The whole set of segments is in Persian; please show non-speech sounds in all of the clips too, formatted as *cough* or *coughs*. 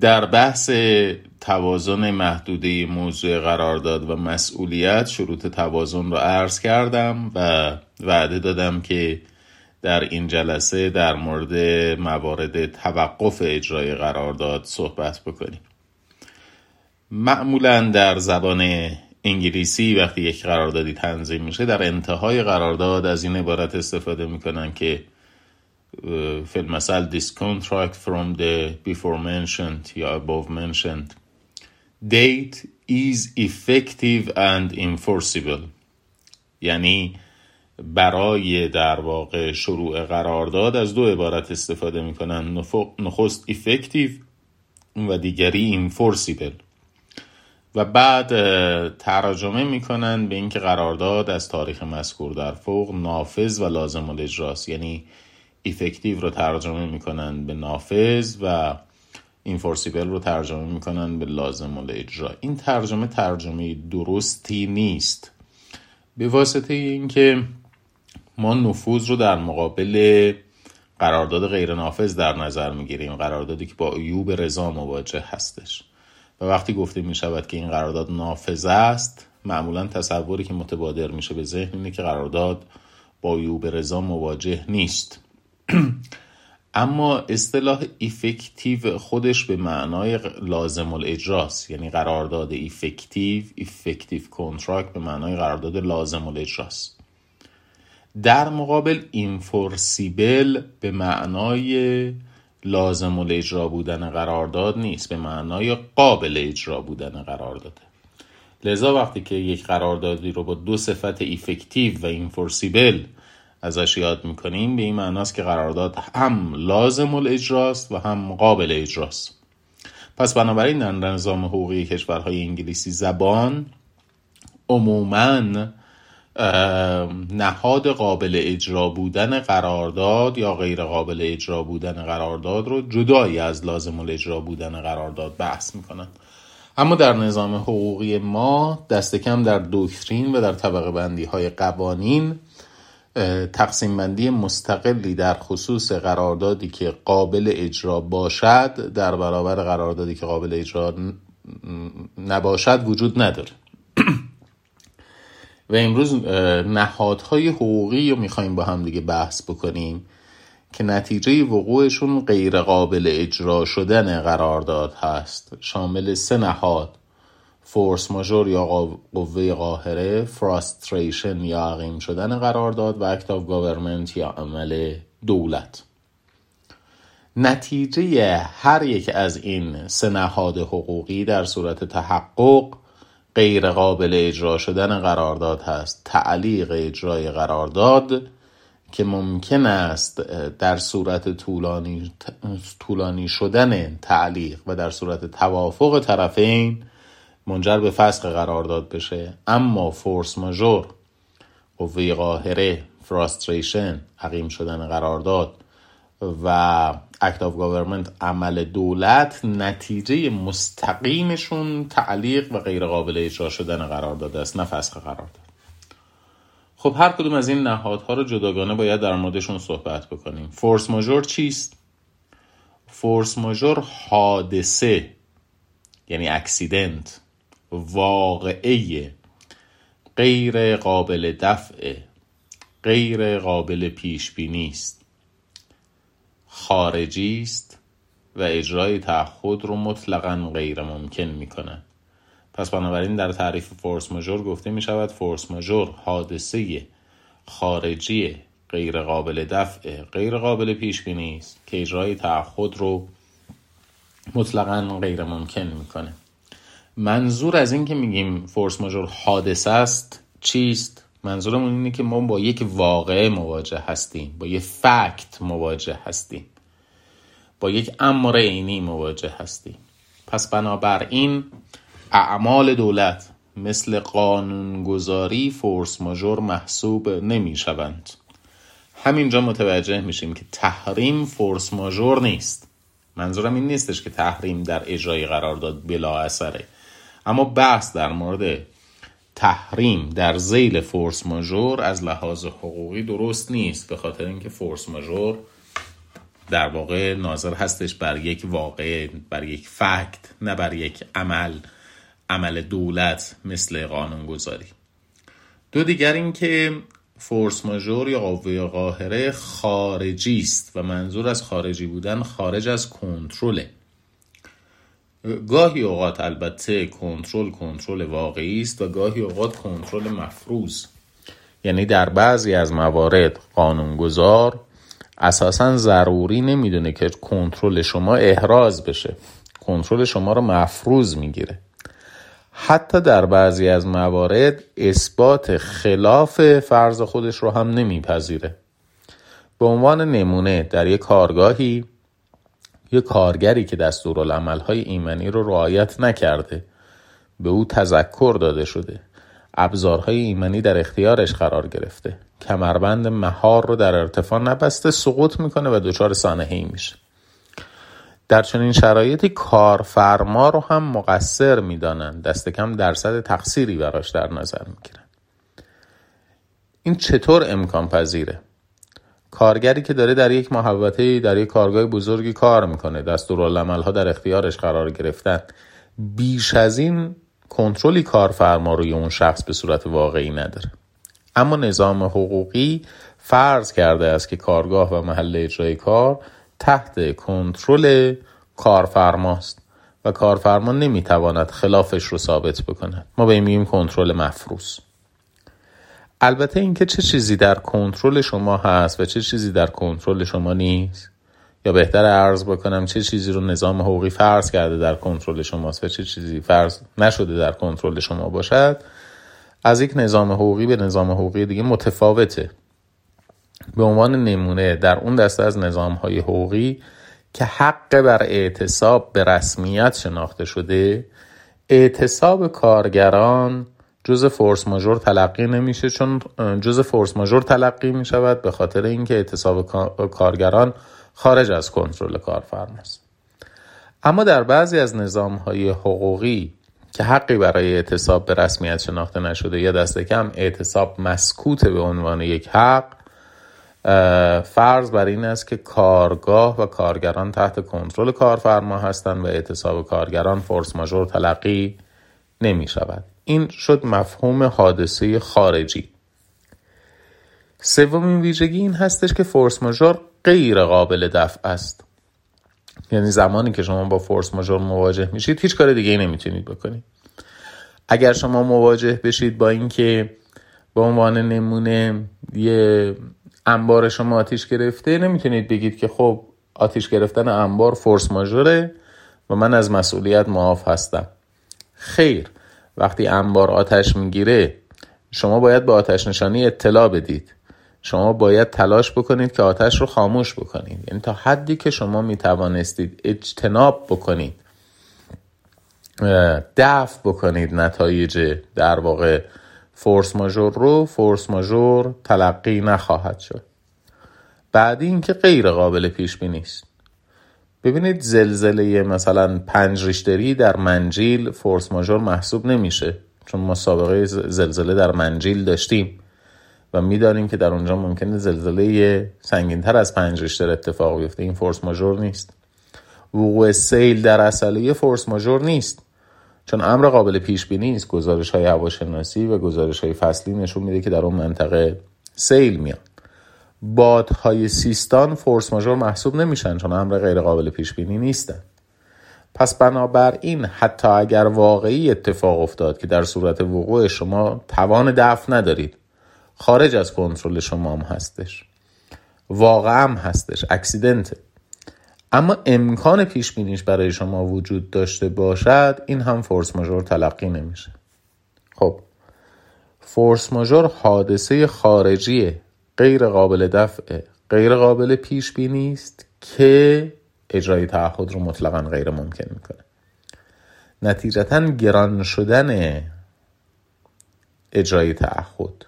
در بحث توازن محدوده موضوع قرارداد و مسئولیت شروط توازن رو عرض کردم و وعده دادم که در این جلسه در مورد موارد توقف اجرای قرارداد صحبت بکنیم. معمولا در زبان انگلیسی وقتی یک قراردادی تنظیم میشه در انتهای قرارداد از این عبارت استفاده می‌کنن که فی المثل this contract from the before mentioned یا above mentioned. Date is effective and enforceable. یعنی برای در واقع شروع قرارداد از دو عبارت استفاده می‌کنن. نخست effective و دیگری enforceable. و بعد ترجمه می‌کنن به اینکه قرارداد از تاریخ مذکور در فوق نافذ و لازم الاجراست یعنی افکتیو رو ترجمه می‌کنن به نافذ و اینفورسیبل رو ترجمه می‌کنن به لازم الاجرا این ترجمه ترجمه درستی نیست. به واسطه اینکه ما نفوذ رو در مقابل قرارداد غیر نافذ در نظر می‌گیریم قراردادی که با عیوب رضا مواجه هستش. و وقتی گفته می شود که این قرارداد نافذ است معمولا تصوری که متبادر میشه به ذهن اینه که قرارداد با عیوب رضا مواجه نیست. *clears throat* اما اصطلاح effective خودش به معنای لازم الاجراست یعنی قرارداد effective، effective contract به معنای قرارداد لازم الاجراست در مقابل enforceable به معنای لازم الاجرا بودن قرارداد نیست به معنای قابل اجرا بودن قرارداده لذا وقتی که یک قراردادی رو با دو صفت ایفکتیو و اینفورسیبل ازش یاد می‌کنیم به این معناست که قرارداد هم لازم الاجراست و هم قابل اجراست. پس بنابراین در نظام حقوقی کشورهای انگلیسی زبان عموما نهاد قابل اجرا بودن قرارداد یا غیر قابل اجرا بودن قرارداد رو جدایی از لازم الاجرا بودن قرارداد بحث می‌کنن اما در نظام حقوقی ما دست کم در دکترین و در طبقه بندی های قوانین تقسیم بندی مستقلی در خصوص قراردادی که قابل اجرا باشد در برابر قراردادی که قابل اجرا نباشد وجود نداره. و امروز نهادهای حقوقی رو می‌خوایم با هم دیگه بحث بکنیم که نتیجه وقوعشون غیر قابل اجرا شدن قرارداد هست. شامل سه نهاد. فورس ماژور یا قوه قاهره frustration یا عقیم شدن قرارداد و act of government یا عمل دولت. نتیجه هر یک از این سه نهاد حقوقی در صورت تحقق غیر قابل اجرا شدن قرارداد هست. تعلیق اجرای قرارداد که ممکن است در صورت طولانی, طولانی شدن تعلیق و در صورت توافق طرفین منجر به فسخ قرارداد بشه. اما فورس ماژور قوه قاهره frustration عقیم شدن قرارداد و act of government عمل دولت نتیجه مستقیمشون تعلیق و غیر قابل اجرا شدن قرارداد است نه فسخ قرارداد خب هر کدوم از این نهادها رو جداگانه باید در موردشون صحبت بکنیم. فورس ماژور چیست؟ فورس ماژور حادثه یعنی اکسیدنت. واقعه غیر قابل دفع غیر قابل پیش بینی است. خارجی است و اجرای تعهد رو مطلقا غیر ممکن می‌کنه. پس بنابراین در تعریف فورس ماژور گفته می شود فورس ماژور حادثه خارجی غیر قابل دفع غیر قابل پیش بینی است که اجرای تعهد رو مطلقا غیر ممکن می‌کنه. منظور از این که میگیم فورس ماژور حادثه است چیست؟ منظورمون اینه که ما با یک واقعه مواجه هستیم با یک فکت مواجه هستیم با یک امر عینی مواجه هستیم. پس بنابراین اعمال دولت مثل قانونگذاری فورس ماژور محسوب نمی شوند همینجا متوجه میشیم که تحریم فورس ماژور نیست. منظورم این نیستش که تحریم در اجرای قرارداد بلا اثره. اما بحث در مورد تحریم در زیل فورس ماژور از لحاظ حقوقی درست نیست به خاطر اینکه فورس ماژور در واقع ناظر هستش بر یک واقع بر یک فکت نه بر یک عمل عمل دولت مثل قانونگذاری. دو دیگر این که فورس ماژور یا قوه قاهره خارجی است و منظور از خارجی بودن خارج از کنترله. گاهی اوقات البته کنترل کنترل واقعی است و گاهی اوقات کنترل مفروض. یعنی در بعضی از موارد قانونگذار اساسا ضروری نمی‌دونه که کنترل شما احراز بشه. کنترل شما رو مفروض می‌گیره. حتی در بعضی از موارد اثبات خلاف فرض خودش رو هم نمیپذیره. به عنوان نمونه در یک کارگاهی یک کارگری که دستورالعملهای ایمنی رو رعایت نکرده به او تذکر داده شده. ابزارهای ایمنی در اختیارش قرار گرفته. کمربند مهار رو در ارتفاع نبسته سقوط می‌کنه و دچار سانحه‌ای میشه. در چنین شرایطی کارفرما رو هم مقصر می‌دانند. دست کم درصد تقصیری براش در نظر می‌گیرن. این چطور امکان پذیره کارگری که داره در یک محوطه در یک کارگاه بزرگی کار می‌کنه. دستورالعمل ها در اختیارش قرار گرفتن. بیش از این کنترلی کارفرما روی اون شخص به صورت واقعی نداره. اما نظام حقوقی فرض کرده است که کارگاه و محل اجرای کار تحت کنترل کارفرماست و کارفرما نمی‌تواند خلافش رو ثابت بکند. ما به میگیم کنترل مفروض. البته اینکه چه چیزی در کنترل شما هست و چه چیزی در کنترل شما نیست. یا بهتر عرض بکنم چه چیزی رو نظام حقوقی فرض کرده در کنترل شماست و چه چیزی فرض نشده در کنترل شما باشد. از یک نظام حقوقی به نظام حقوقی دیگه متفاوته. به عنوان نمونه در اون دسته از نظام های حقوقی که حق بر اعتصاب به رسمیت شناخته شده اعتصاب کارگران جز فورس ماژور تلقی نمیشه چون جز فورس ماژور تلقی می شود به خاطر اینکه اعتصاب کارگران خارج از کنترل کارفرماست اما در بعضی از نظام های حقوقی که حقی برای اعتصاب به رسمیت شناخته نشده یا دست کم اعتصاب مسکوت به عنوان یک حق فرض بر این است که کارگاه و کارگران تحت کنترل کارفرما هستند و اعتصاب کارگران فورس ماژور تلقی نمی شود این شد مفهوم حادثه خارجی. سومین ویژگی این هستش که فورس ماژور غیر قابل دفع است. یعنی زمانی که شما با فورس ماژور مواجه میشید هیچ کار دیگه ای نمی‌تونید بکنید. اگر شما مواجه بشید با اینکه به عنوان نمونه یه انبار شما آتیش گرفته نمی‌تونید بگید که خب آتیش گرفتن انبار فورس ماژوره و من از مسئولیت معاف هستم. خیر. وقتی انبار آتش می‌گیره شما باید به آتش نشانی اطلاع بدید. شما باید تلاش بکنید که آتش رو خاموش بکنید. یعنی تا حدی که شما می توانستید اجتناب بکنید. دفع بکنید نتایج در واقع فورس ماژور رو فورس ماژور تلقی نخواهد شد. بعدی اینکه غیر قابل پیش بینی است. ببینید زلزله مثلا پنج ریشتری در منجیل فورس ماژور محسوب نمیشه چون ما سابقه زلزله در منجیل داشتیم و می‌دانیم که در اونجا ممکنه زلزله سنگینتر از پنج ریشتر اتفاق بیفته. این فورس ماژور نیست. وقوع سیل در اصله فورس ماژور نیست. چون امر قابل پیش بینی است گزارش های هواشناسی و گزارش های فصلی نشون میده که در اون منطقه سیل میاد. بادهای سیستان فورس ماژور محسوب نمیشن چون امر غیر قابل پیش بینی نیستن پس بنابراین حتی اگر واقعی اتفاق افتاد که در صورت وقوع شما توان دفع ندارید خارج از کنترل شما هم هستش. واقعا هم هستش اکسیدنته. اما امکان پیش بینیش برای شما وجود داشته باشد این هم فورس ماژور تلقی نمیشه. خب فورس ماژور حادثه خارجی غیر قابل دفع غیر قابل پیش بینی است که اجرای تعهد رو مطلقا غیر ممکن می‌کنه. نتیجتا گران شدن اجرای تعهد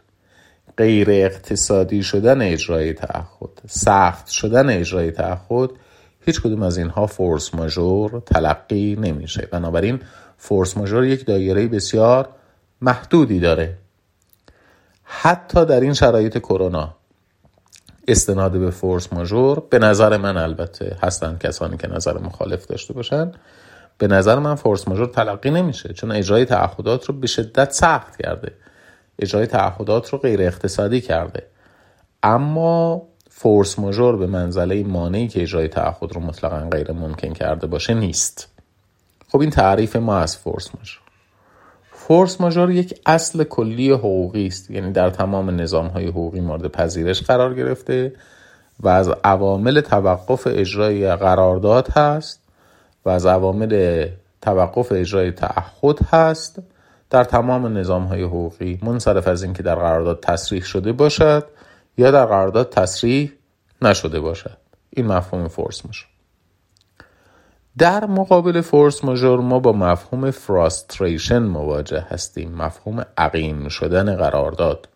غیر اقتصادی شدن اجرای تعهد سخت شدن اجرای تعهد هیچ کدوم از اینها فورس ماژور تلقی نمیشه. بنابراین فورس ماژور یک دایره بسیار محدودی داره. حتی در این شرایط کرونا. استناد به فورس ماژور. به نظر من البته هستن کسانی که نظر مخالف داشته باشن. به نظر من فورس ماژور تلقی نمیشه چون اجرای تعهدات رو به شدت سخت کرده. اجرای تعهدات رو غیر اقتصادی کرده. اما فورس ماژور به منزله مانعی که اجرای تعهد رو مطلقا غیر ممکن کرده باشه نیست. خب این تعریف ما از فورس ماژور. فورس ماژور یک اصل کلی حقوقی است. یعنی در تمام نظام های حقوقی مورد پذیرش قرار گرفته و از عوامل توقف اجرای قرارداد هست و از عوامل توقف اجرای تعهد هست. در تمام نظام های حقوقی منصرف از اینکه در قرارداد تصریح شده باشد یا در قرارداد تصریح نشده باشد. این مفهوم فورس ماژور. در مقابل فورس ماژور ما با مفهوم فراستریشن مواجه هستیم مفهوم عقیم شدن قرارداد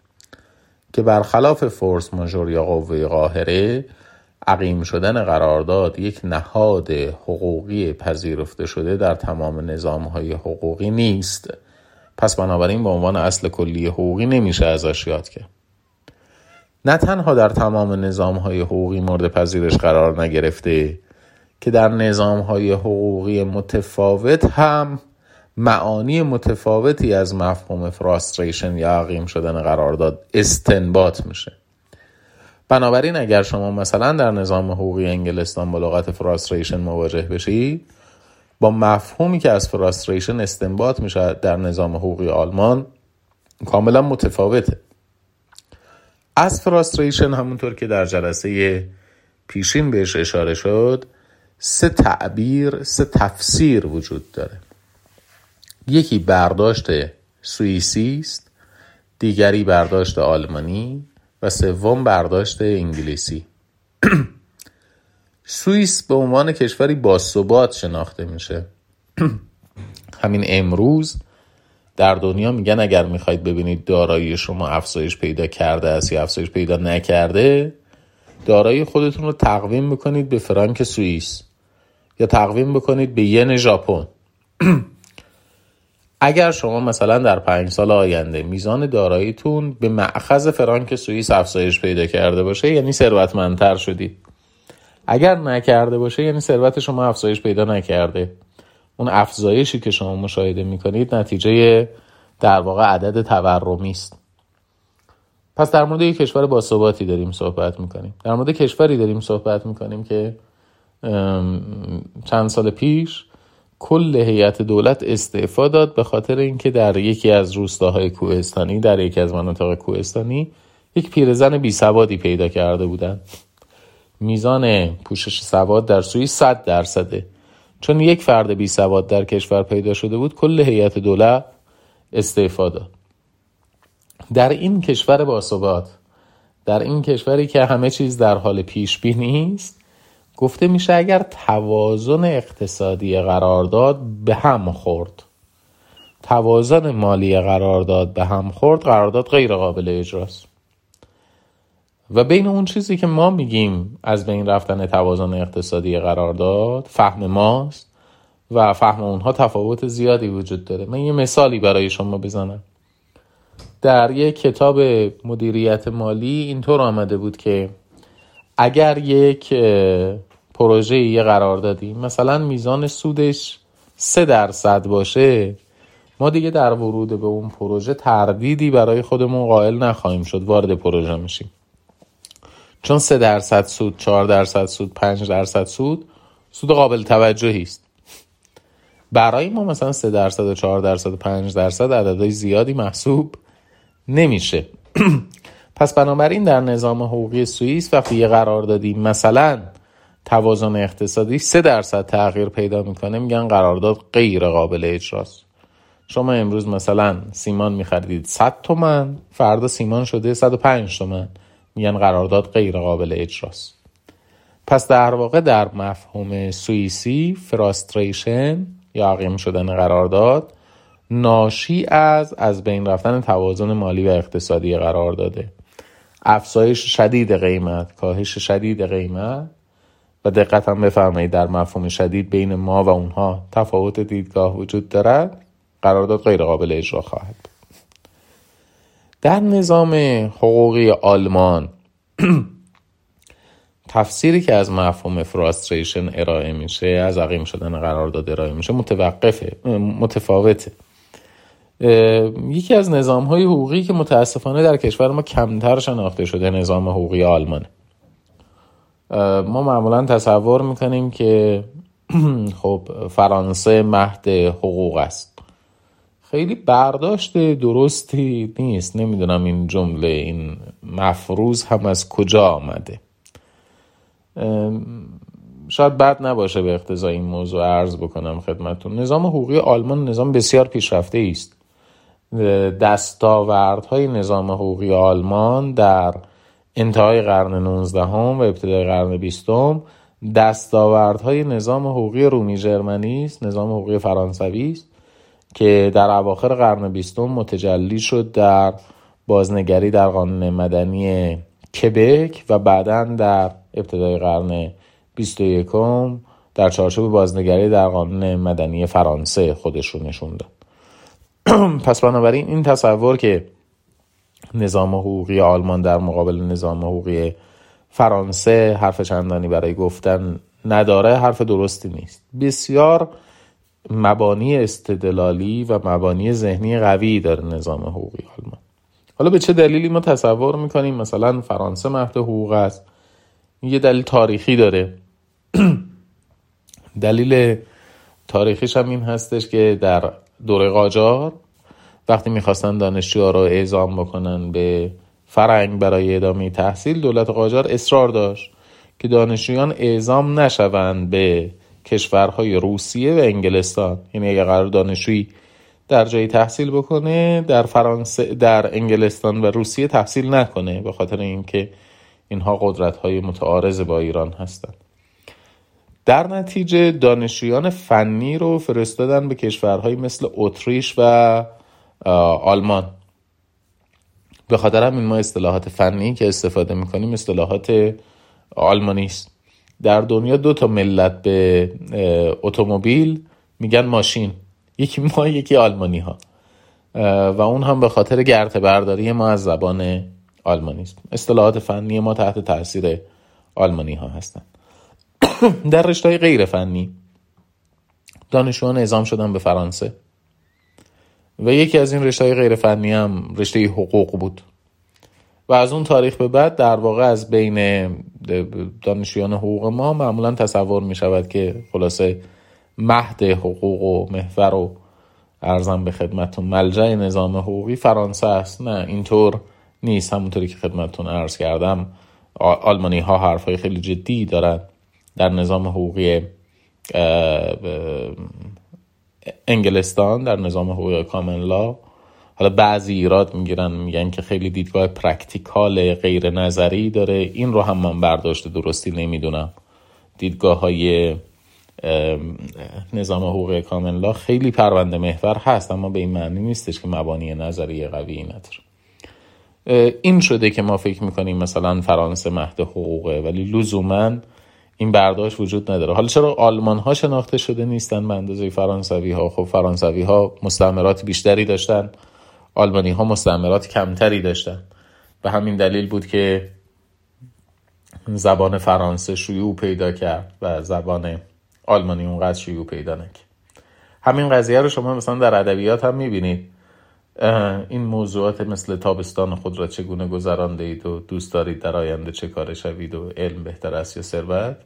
که برخلاف فورس ماژور یا قوه قاهره عقیم شدن قرارداد یک نهاد حقوقی پذیرفته شده در تمام نظام های حقوقی نیست. پس بنابراین به عنوان اصل کلی حقوقی نمیشه ازش یاد کرد. نه تنها در تمام نظام های حقوقی مورد پذیرش قرار نگرفته که در نظام های حقوقی متفاوت هم معانی متفاوتی از مفهوم فراستریشن یا عقیم شدن قرارداد استنباط میشه. بنابراین اگر شما مثلا در نظام حقوقی انگلستان با لغت فراستریشن مواجه بشید با مفهومی که از فراستریشن استنباط میشه در نظام حقوقی آلمان کاملا متفاوته. از فراستریشن همونطور که در جلسه پیشین بهش اشاره شد سه تعبیر سه تفسیر وجود داره. یکی برداشت سوئیسی است دیگری برداشت آلمانی و سوم برداشت انگلیسی. *clears throat* سوئیس به عنوان کشوری باثبات شناخته میشه. *clears throat* همین امروز در دنیا میگن اگر می‌خواید ببینید دارایی شما افزایش پیدا کرده است یا افزایش پیدا نکرده دارایی خودتون رو تقویم بکنید به فرانک سوئیس. یا تقویم بکنید به ین ژاپن. *clears throat* اگر شما مثلا در پنج سال آینده میزان داراییتون به معخذ فرانک سوئیس افزایش پیدا کرده باشه یعنی ثروتمندتر شدید اگر نکرده باشه یعنی ثروت شما افزایش پیدا نکرده. اون افزایشی که شما مشاهده می‌کنید نتیجه در واقع عدد تورمی است. پس در مورد یک کشور باثباتی داریم صحبت می‌کنیم. در مورد کشوری داریم صحبت می‌کنیم که چند سال پیش کل هیئت دولت استعفا داد به خاطر اینکه در یکی از روستاهای کوهستانی در یکی از مناطق کوهستانی یک پیرزن بی سوادی پیدا کرده بودند میزان پوشش سواد در سوئیس 100 درصده چون یک فرد بی سواد در کشور پیدا شده بود کل هیئت دولت استعفا داد. در این کشور باثبات در این کشوری که همه چیز در حال پیش بینی است گفته میشه اگر توازن اقتصادی قرارداد به هم خورد. توازن مالی قرارداد به هم خورد قرارداد غیر قابل اجراست و بین اون چیزی که ما میگیم از بین رفتن توازن اقتصادی قرارداد فهم ماست و فهم اونها تفاوت زیادی وجود داره. من یه مثالی برای شما بزنم. در یک کتاب مدیریت مالی اینطور آمده بود که اگر یک پروژه یه قرار دادیم مثلا میزان سودش سه درصد باشه ما دیگه در ورود به اون پروژه تردیدی برای خودمون قائل نخواهیم شد وارد پروژه میشیم. چون سه درصد سود چهار درصد سود پنج درصد سود سود قابل توجهی است. برای ما مثلا سه درصد و چهار درصد و پنج درصد عددهای زیادی محسوب نمیشه. *clears throat* پس بنابراین در نظام حقوقی سوئیس وقتی یه قرار دادیم مثلا توازن اقتصادی سه درصد تغییر پیدا می‌کنه میگن قرارداد غیر قابل اجراست. شما امروز مثلا سیمان میخریدید 100 تومن فردا سیمان شده 105 تومن. میگن قرارداد غیر قابل اجراست. پس در واقع در مفهوم سوئیسی فراستریشن یا عقیم شدن قرارداد ناشی از از بین رفتن توازن مالی و اقتصادی قرار داده. افزایش شدید قیمت کاهش شدید قیمت. و دقت هم بفرمایید در مفهوم شدید بین ما و اونها تفاوت دیدگاه وجود دارد. قرارداد غیر قابل اجرا خواهد در نظام حقوقی آلمان *clears throat* تفسیری که از مفهوم فراستریشن ارائه میشه از عقیم شدن قرارداد ارائه میشه متوقفه متفاوته. یکی از نظام های حقوقی که متاسفانه در کشور ما کمتر شناخته شده نظام حقوقی آلمانه. ما معمولا تصور می‌کنیم که *clears throat* خب فرانسه مهد حقوق است. خیلی برداشت درستی نیست. نمی‌دونم این جمله این مفروض هم از کجا آمده. شاید بد نباشه به اقتضای این موضوع عرض بکنم خدمتون نظام حقوقی آلمان نظام بسیار پیشرفته است دستاوردهای نظام حقوقی آلمان در انتهای قرن 19 و ابتدای قرن 20 دستاوردهای نظام حقوقی رومی جرمنی است نظام حقوقی فرانسوی است که در اواخر قرن بیستم متجلی شد در بازنگری در قانون مدنی کبک و بعدا در ابتدای قرن 21 در چارچوب بازنگری در قانون مدنی فرانسه خودش رو داد. *clears throat* پس بنابراین این تصور که نظام حقوقی آلمان در مقابل نظام حقوقی فرانسه حرف چندانی برای گفتن نداره حرف درستی نیست. بسیار مبانی استدلالی و مبانی ذهنی قوی داره نظام حقوقی آلمان. حالا به چه دلیلی ما تصور می‌کنیم؟ مثلا فرانسه مهد حقوق است. یه دلیل تاریخی داره. *clears throat* دلیل تاریخیش هم این هستش که در دوره قاجار. وقتی می‌خواستن دانشجوها رو اعزام بکنن به فرنگ برای ادامه تحصیل دولت قاجار اصرار داشت که دانشجویان اعزام نشوند به کشورهای روسیه و انگلستان. یعنی اگر قرار دانشجویی در جایی تحصیل بکنه در فرانسه در انگلستان و روسیه تحصیل نکنه به خاطر اینکه اینها قدرت های متعارض با ایران هستند. در نتیجه دانشجویان فنی رو فرستادن به کشورهایی مثل اتریش و آلمان. به خاطر همین ما اصطلاحات فنی که استفاده می‌کنیم اصطلاحات آلمانی است در دنیا دو تا ملت به اتومبیل میگن ماشین. یکی ما یکی آلمانی ها و اون هم به خاطر گرت برداری ما از زبان آلمانی است اصطلاحات فنی ما تحت تاثیر آلمانی ها هستند *coughs* در رشته غیر فنی دانشجویان اعزام شدن به فرانسه. و یکی از این رشته غیر فنی هم رشته حقوق بود. و از اون تاریخ به بعد در واقع از بین دانشجویان حقوق ما معمولا تصور می شود که خلاصه مهد حقوق و محور و عرضم به خدمتون مرجع نظام حقوقی فرانسه است. نه اینطور نیست. همونطوری که خدمتون عرض کردم آلمانی ها حرف های خیلی جدی دارن. در نظام حقوقی انگلستان در نظام حقوق common law حالا بعضی ایراد می‌گیرن میگن که خیلی دیدگاه practical غیر نظری داره. این رو هم من برداشت درستی نمی‌دونم. دیدگاه های نظام حقوق کامن لا خیلی پرونده محور هست اما به این معنی نیستش که مبانی نظری قوی نداره این شده که ما فکر می‌کنیم مثلا فرانسه مهد حقوقه ولی لزوما این برداشت وجود نداره. حالا چرا آلمان ها شناخته شده نیستن به اندازه فرانسوی ها خب فرانسوی ها مستعمرات بیشتری داشتن آلمانی ها مستعمرات کمتری داشتن. به همین دلیل بود که زبان فرانسه شیوع پیدا کرد و زبان آلمانی اونقدر شیوع پیدا نکرد. همین قضیه رو شما مثلا در ادبیات هم می‌بینید. این موضوعات مثل تابستان خود را چگونه گذرانده اید و دوست دارید در آینده چه کار شوید و علم بهتر است یا ثروت؟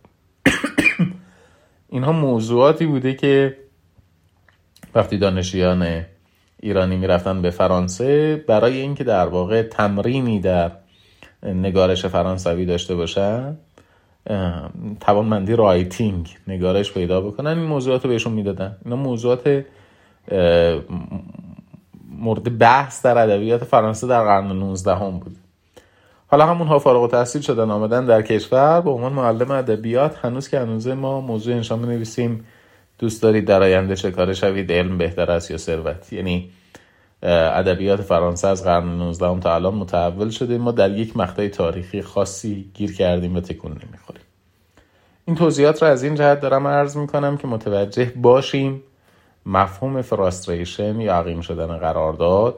*coughs* اینها موضوعاتی بوده که وقتی دانشیان ایرانی می‌رفتن به فرانسه برای اینکه در واقع تمرینی در نگارش فرانسوی داشته باشن توانمندی writing نگارش پیدا بکنن این موضوعات رو بهشون می‌دادن. اینا موضوعات مورد بحث در ادبیات فرانسه در قرن 19 هم بود. حالا همونها فارغ التحصیل شدن آمدن در کشور. به عنوان معلم ادبیات هنوز که هنوز ما موضوع انشامون می‌نویسیم دوست دارید در آینده چه کاره شوید. علم بهتر است یا ثروت؟ یعنی ادبیات فرانسه از قرن 19 تا الان متحول شده. ما در یک مقطع تاریخی خاصی گیر کردیم و تکون نمی‌خوریم. این توضیحات را از این جهت دارم عرض می‌کنم که متوجه باشیم مفهوم فراستریشن یا عقیم شدن قرارداد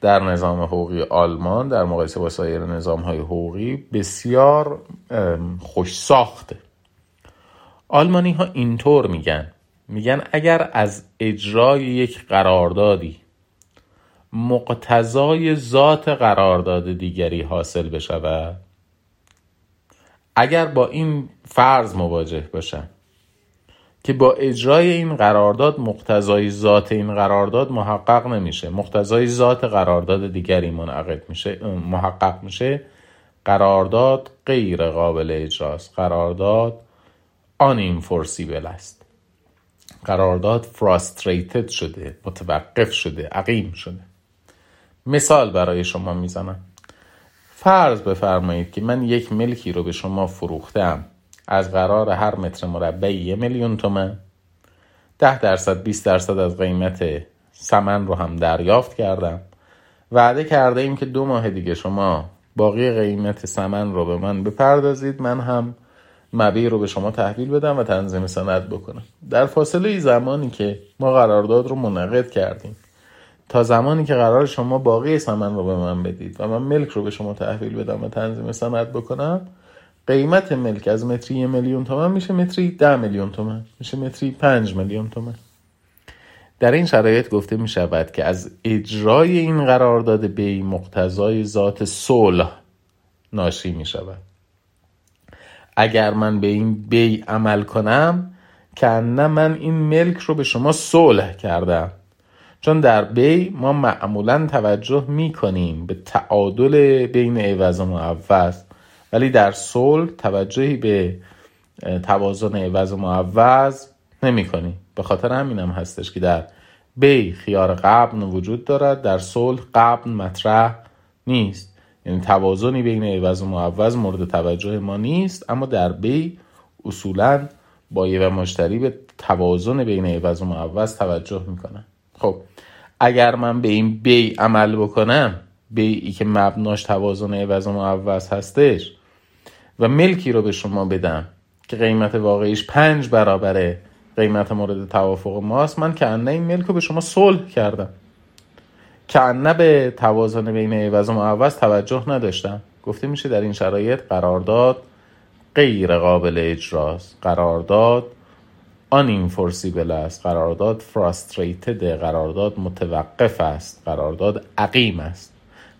در نظام حقوقی آلمان در مقایسه با سایر نظام های حقوقی بسیار خوش ساخته. آلمانی ها اینطور میگن. میگن اگر از اجرای یک قراردادی مقتضای ذات قرارداد دیگری حاصل بشود اگر با این فرض مواجه باشن که با اجرای این قرارداد مقتضای ذات این قرارداد محقق نمیشه. مقتضای ذات قرارداد دیگری منعقد میشه محقق میشه. قرارداد غیر قابل اجراست. قرارداد آن فورسیبل است. قرارداد فراستریتد شده متوقف شده عقیم شده. مثال برای شما می‌زنم. فرض بفرمایید که من یک ملکی رو به شما فروختم. از قرار هر متر مربع یه میلیون تومن. ده درصد 20 درصد از قیمت سمن رو هم دریافت کردم. وعده کرده ایم که دو ماه دیگه شما باقی قیمت سمن رو به من بپردازید. من هم مبیع رو به شما تحویل بدم و تنظیم سند بکنم. در فاصله زمانی که ما قرارداد رو منعقد کردیم. تا زمانی که قرار شما باقی سمن رو به من بدید و من ملک رو به شما تحویل بدم و تنظیم سند بکنم قیمت ملک از متری میلیون تومن میشه متری ده میلیون تومن. میشه متری پنج میلیون تومن. در این شرایط گفته می شود که از اجرای این قرارداد بی مقتضای ذات صلح ناشی می شود اگر من به این بی عمل کنم که نه من این ملک رو به شما صلح کردم. چون در بی ما معمولا توجه می کنیم به تعادل بین عوض و معوض. ولی در صلح توجهی به توازن عوض و معوض نمی کنیم به خاطر همین هم هستش که در بی خیار قبل وجود دارد. در صلح قبل مطرح نیست. یعنی توازنی بین عوض و معوض مورد توجه ما نیست اما در بی اصولا بایه و مشتری به توازن بین عوض و معوض توجه می‌کنن خب اگر من به این بی عمل بکنم ای که مبناش توازن عوض و معوض هستش و ملکی رو به شما بدم که قیمت واقعیش پنج برابره قیمت مورد توافق ماست. من که این ملک رو به شما صلح کردم. که به توازن بین عوض و معوض توجه نداشتم. گفته میشه در این شرایط قرارداد غیر قابل اجراست. قرارداد انفورسیبل است. قرارداد فراستریتد قرارداد متوقف است. قرارداد عقیم است.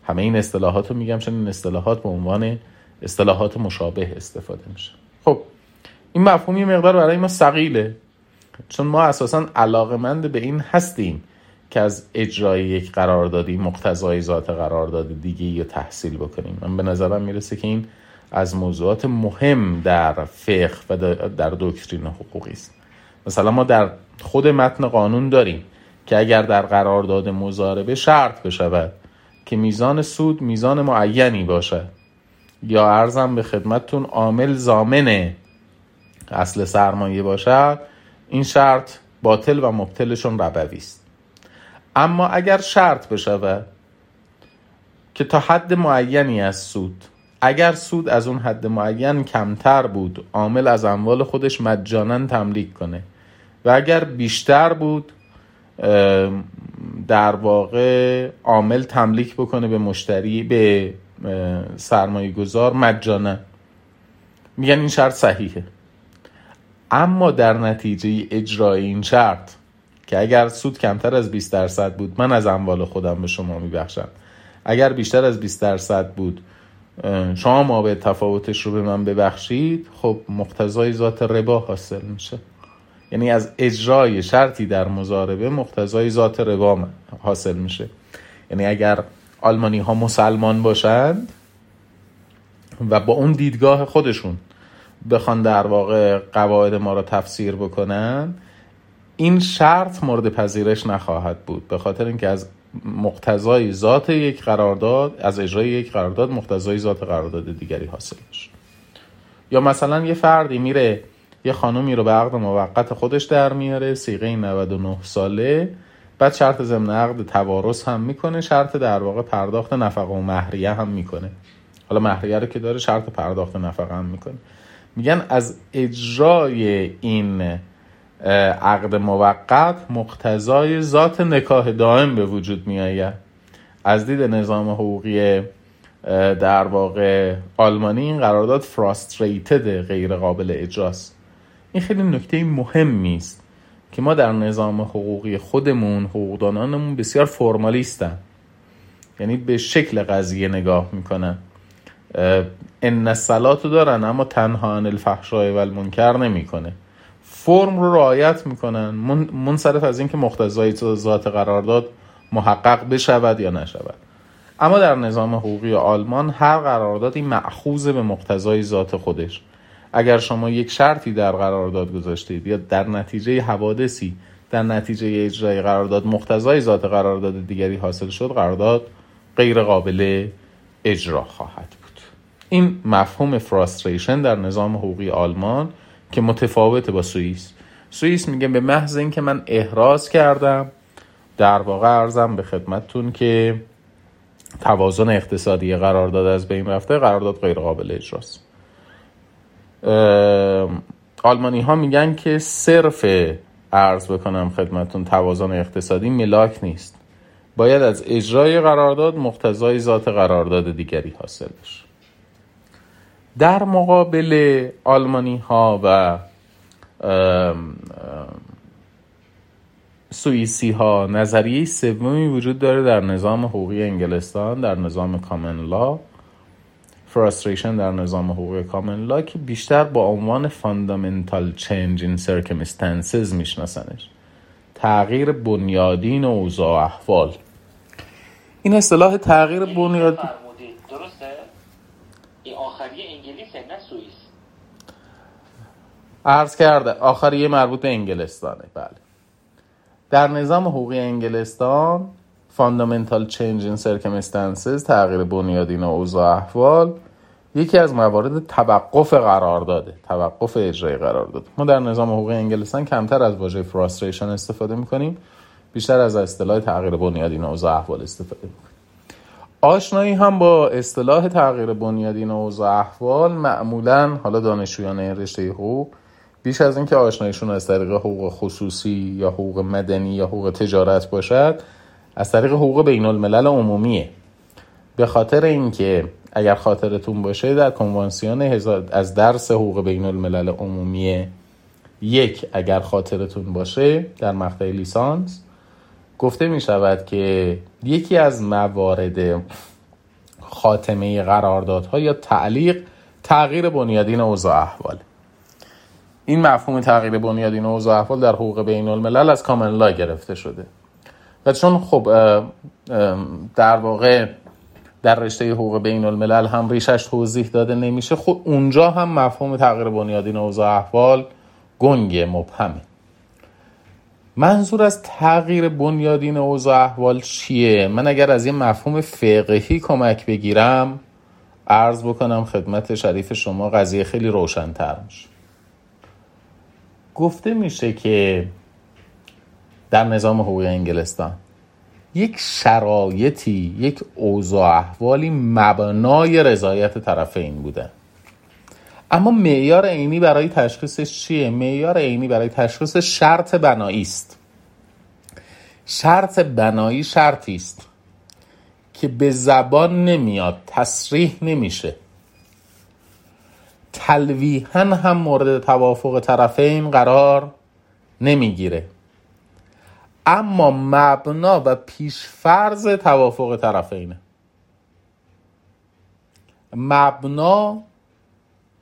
همه این اصطلاحات رو میگم چون این اصطلاحات به عنوان اصطلاحات مشابه استفاده میشه. خب این مفهوم یه مقدار برای ما سقیله چون ما اساسا علاقمند به این هستیم که از اجرای یک قراردادی مقتضای ذات قرارداد دیگه رو تحصیل بکنیم. من به نظرم می‌رسه که این از موضوعات مهم در فقه و در دکترین حقوقی است. مثلا ما در خود متن قانون داریم که اگر در قرارداد مزاربه شرط بشود که میزان سود میزان معینی باشد. یا ارزم به خدمتتون عامل زامن اصل سرمایه باشد این شرط باطل و مبتلشون ربوی است. اما اگر شرط بشود که تا حد معینی از سود اگر سود از اون حد معین کمتر بود عامل از اموال خودش مجانا تملیک کنه. و اگر بیشتر بود در واقع عامل تملیک بکنه به مشتری به سرمایه گذار مجانا. میگن این شرط صحیحه. اما در نتیجه اجرای این شرط که اگر سود کمتر از 20 درصد بود من از اموال خودم به شما میبخشم. اگر بیشتر از 20 درصد بود شما ما به تفاوتش رو به من ببخشید خب مقتضای ذات ربا حاصل میشه. یعنی از اجرای شرطی در مزاربه مقتضای ذات ربا حاصل میشه. یعنی اگر آلمانی ها مسلمان باشند و با اون دیدگاه خودشون بخوان در واقع قواعد ما را تفسیر بکنن این شرط مورد پذیرش نخواهد بود. به خاطر اینکه از مقتضای ذات یک قرارداد از اجرای یک قرارداد مقتضای ذات قرارداد دیگری حاصل میشه. یا مثلا یه فردی میره یه خانومی رو به عقد موقت خودش در میاره سیغه 99 ساله بعد شرط ضمن عقد توارث هم می‌کنه شرط در واقع پرداخت نفقه و مهریه هم می‌کنه. حالا مهریه رو که داره شرط پرداخت نفقه هم می‌کنه. میگن از اجرای این عقد موقت مقتضای ذات نکاح دائم به وجود می از دید نظام حقوقی در واقع آلمانی این قرارداد فراستریتد غیر قابل اجراست. این خیلی نکته مهمی است. که ما در نظام حقوقی خودمون حقوقدانانمون بسیار فرمالیستن. یعنی به شکل قضیه نگاه می‌کنن. ان الصلات دارن اما تنها عن الفحشاء و المنکر نمی‌کنه. فرم رو رعایت می‌کنن منصرف از اینکه مقتضای ذات قرارداد محقق بشود یا نشود. اما در نظام حقوقی آلمان هر قراردادی معخوض به مقتضای ذات خودش. اگر شما یک شرطی در قرارداد گذاشتید یا در نتیجه حوادثی در نتیجه اجرای قرارداد مقتضای ذات قرارداد دیگری حاصل شد قرارداد غیر قابل اجرا خواهد بود. این مفهوم فراستریشن در نظام حقوقی آلمان که متفاوته با سوئیس. سوئیس میگه به محض اینکه من احراز کردم در واقع ارزم به خدمتتون که توازن اقتصادی قرارداد از بین رفته قرارداد غیر قابل اجراست. آلمانی ها میگن که صرف ارز بکنم خدمتون توازن اقتصادی ملاک نیست. باید از اجرای قرارداد مقتضای ذات قرارداد دیگری حاصل بشه. در مقابل آلمانی ها و سوئیسی ها نظریه سومی وجود داره در نظام حقوقی انگلستان در نظام common law frustration در نظام حقوقی common law که بیشتر با عنوان fundamental change in circumstances میشناسنش. تغییر بنیادین اوضاع احوال. این اصطلاح تغییر بنیادی درسته؟ آخری انگلیس نه سوئیس. عرض کرده آخریه مربوط به انگلستانه بله. در نظام حقوقی انگلستان fundamental change in circumstances تغییر بنیادین اوضاع احوال یکی از موارد توقف قرار داده توقف اجرای قرار داده. ما در نظام حقوقی انگلستان کمتر از واژه frustration استفاده می‌کنیم بیشتر از اصطلاح تغییر بنیادین و اوضاع احوال استفاده می‌کنیم. آشنایی هم با اصطلاح تغییر بنیادین و اوضاع احوال معمولا حالا دانشجویان رشته حقوق بیش از اینکه آشنایشون از طریق حقوق خصوصی یا حقوق مدنی یا حقوق تجارت باشد از طریق حقوق بین الملل عمومیه. به خاطر اینکه اگر خاطرتون باشه در کنوانسیون از درس حقوق بین الملل عمومی یک اگر خاطرتون باشه در مقطع لیسانس گفته می شود که یکی از موارد خاتمه قراردادها یا تعلیق تغییر بنیادین اوضاع احوال. این مفهوم تغییر بنیادین اوضاع احوال در حقوق بین الملل از کامن لا گرفته شده. و چون خب در واقع در رشته حقوق بین الملل هم ریشش توضیح داده نمیشه خب اونجا هم مفهوم تغییر بنیادین اوضاع احوال گنگ مبهمه. منظور از تغییر بنیادین اوضاع احوال چیه؟ من اگر از یه مفهوم فقهی کمک بگیرم عرض بکنم خدمت شریف شما قضیه خیلی روشنتر میشه. گفته میشه که در نظام حقوق انگلستان. یک شرایطی یک اوضاع احوالی مبنای رضایت طرفین بوده. اما معیار عینی برای تشخیصش چیه؟ معیار عینی برای تشخیص شرط بنایی است. شرط بنایی شرطی است که به زبان نمیاد تصریح نمیشه. تلویحا هم مورد توافق طرفین قرار نمی‌گیره. اما مبنا و پیشفرز توافق طرفینه مبنا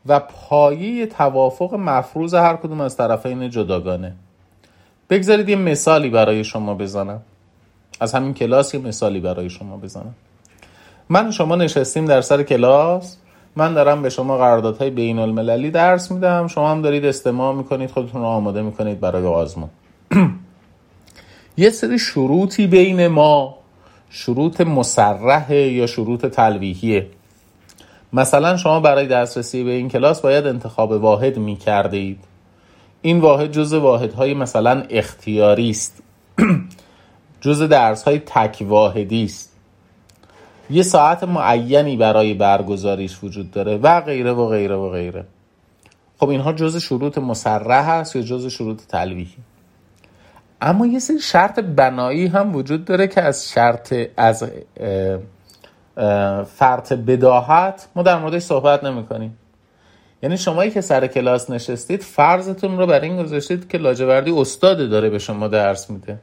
و پایه توافق مفروض هر کدوم از طرفین جداگانه. بگذارید یه مثالی برای شما بزنم. از همین کلاس یه مثالی برای شما بزنم. من شما نشستیم در سر کلاس. من دارم به شما قراردادهای بین المللی درس میدم. شما هم دارید استماع می‌کنید خودتون رو آماده می‌کنید برای آزمون. *clears throat* یه سری شروطی بین ما شروط مسرح یا شروط تلویحیه. مثلا شما برای دسترسی به این کلاس باید انتخاب واحد می کردید این واحد جز واحدهای مثلا اختیاری است. *clears throat* جز درس های تک واحدی است. یه ساعت معینی برای برگزاریش وجود داره و غیره و غیره و غیره. خب اینها جز شروط مسرح هست یا جز شروط تلویحی؟ اما یه سری شرط بنایی هم وجود داره که از شرط از فرط بداهت ما در موردش صحبت نمی کنیم یعنی شمایی که سر کلاس نشستید فرضتون رو بر این گذاشتید که لاجوردی استاد داره به شما درس میده.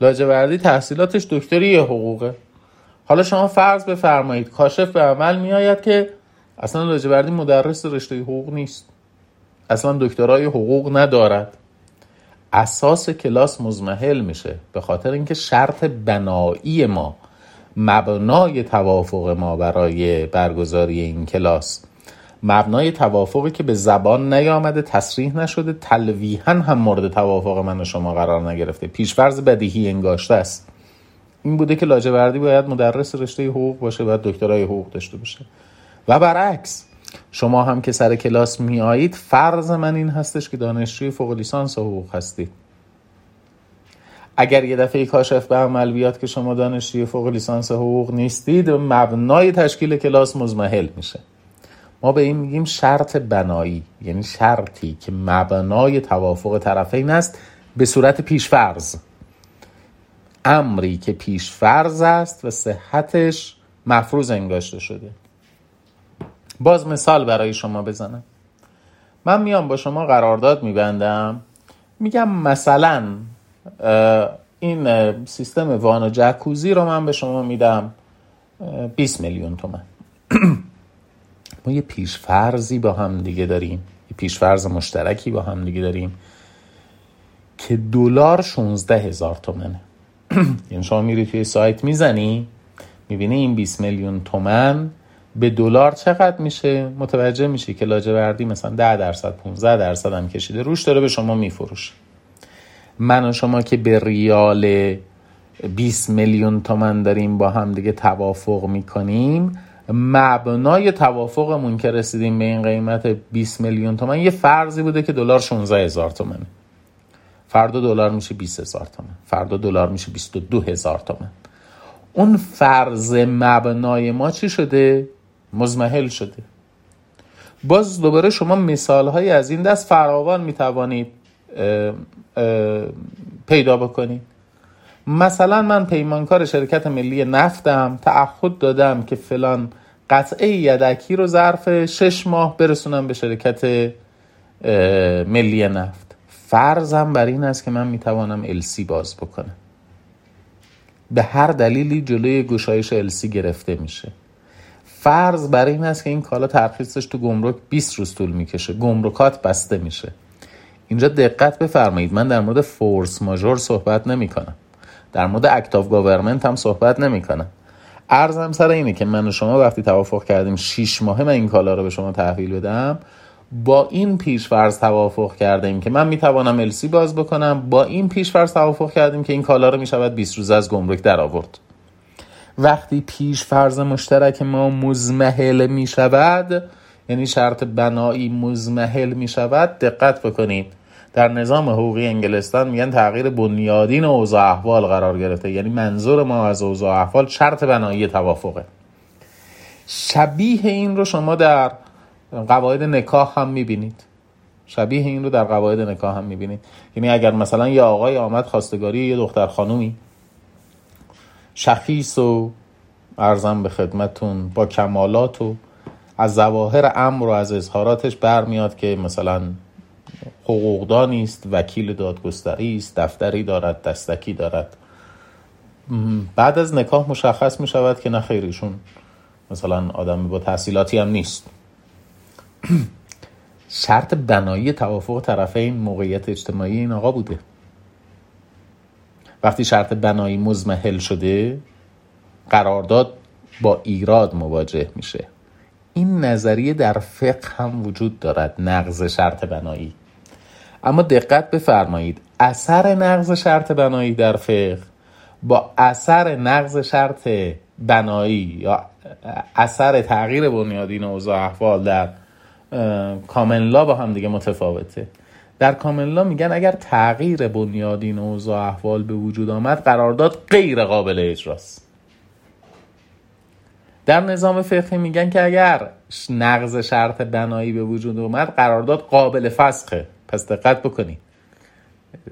لاجوردی تحصیلاتش دکتری حقوقه. حالا شما فرض بفرمایید کاشف به عمل میآید که اصلا لاجوردی مدرس رشته حقوق نیست. اصلا دکترای حقوق ندارد. اساس کلاس مزمحل میشه. به خاطر اینکه شرط بنایی ما مبنای توافق ما برای برگزاری این کلاس. مبنای توافقی که به زبان نیامده تصریح نشده تلویحا هم مورد توافق من و شما قرار نگرفته. پیشفرض بدیهی انگاشته است. این بوده که لاجوردی باید مدرس رشته حقوق باشه باید دکترای حقوق داشته باشه. و برعکس شما هم که سر کلاس می آیید فرض من این هستش که دانشجوی فوق لیسانس حقوق هستید اگر یه دفعه کاشف به عمل بیاد که شما دانشجوی فوق لیسانس حقوق نیستید مبنای تشکیل کلاس مزمحل میشه. ما به این میگیم شرط بنایی یعنی شرطی که مبنای توافق طرفین است به صورت پیشفرض. امری که پیشفرض است و صحتش مفروض انگاشته شده. باز مثال برای شما بزنم. من میام با شما قرارداد میبندم. میگم مثلا این سیستم وان و جکوزی رو من به شما میدم 20 میلیون تومن. *clears throat* ما یه پیشفرزی با هم دیگه داریم. یه پیشفرز مشترکی با هم دیگه داریم که دلار 16 هزار تومنه. *clears throat* یعنی شما میری توی سایت می‌زنی می‌بینی این 20 میلیون تومن به دلار چقدر میشه؟ متوجه میشه که لاجوردی مثلا 10 درصد 15 درصد هم کشیده روش داره به شما میفروشه. من و شما که به ریال 20 میلیون تومن داریم با هم دیگه توافق می‌کنیم مبنای توافقمون که رسیدیم به این قیمت 20 میلیون تومن یه فرضی بوده که دلار 16 هزار تومن فردا دلار میشه 20 هزار تومن. فردا دلار میشه 22 هزار تومن. اون فرض مبنای ما چی شده؟ مزمحل شده. باز دوباره شما مثال های از این دست فراوان می‌توانید پیدا بکنید. مثلا من پیمانکار شرکت ملی نفتم تعهد دادم که فلان قطعه یدکی رو ظرف شش ماه برسونم به شرکت ملی نفت. فرضم بر این است که من می‌توانم LC باز بکنم. به هر دلیلی جلوی گشایش LC گرفته میشه. فرض بر این است که این کالا ترخیصش تو گمرک 20 روز طول می‌کشه. گمرکات بسته میشه. اینجا دقت بفرمایید. من در مورد فورس ماژور صحبت نمی کنم در مورد act of government هم صحبت نمی کنم عرضم سر اینه که من و شما وقتی توافق کردیم 6 ماه من این کالا رو به شما تحویل بدم با این پیش فرض توافق کردیم که من می‌توانم السی باز بکنم با این پیش فرض توافق کردیم که این کالا رو می‌شود 20 روز از گمرک در آورد وقتی پیش فرض مشترک ما مزمحل می شود یعنی شرط بنایی مزمحل می شود دقت بکنید. در نظام حقوقی انگلستان میگن تغییر بنیادین اوضاع احوال قرار گرفته. یعنی منظور ما از اوضاع احوال شرط بنایی توافقه. شبیه این رو شما در قواعد نکاح هم می‌بینید. شبیه این رو در قواعد نکاح هم می‌بینید. یعنی اگر مثلا یه آقای آمد خواستگاری یه دختر خانومی شخیص و ارزم به خدمتون با کمالات و از ظواهر امر و از اظهاراتش برمیاد که مثلا حقوقدانی است وکیل دادگستری است دفتری دارد دستکی دارد. بعد از نکاح مشخص می شود که نه خیریشون مثلا آدم با تحصیلاتی هم نیست. *clears throat* شرط بنایی توافق طرفین موقعیت اجتماعی این آقا بوده. وقتی شرط بنایی مزمحل شده قرارداد با ایراد مواجه میشه. این نظریه در فقه هم وجود دارد نقض شرط بنایی. اما دقت بفرمایید اثر نقض شرط بنایی در فقه با اثر نقض شرط بنایی یا اثر تغییر بنیادین اوضاع احوال در کامنلا با هم دیگه متفاوته. در کامنلا میگن اگر تغییر بنیادین اوضاع احوال به وجود آمد قرارداد غیر قابل اجراست. در نظام فقهی میگن که اگر نقض شرط بنایی به وجود اومد قرارداد قابل فسخه پس دقت بکنید.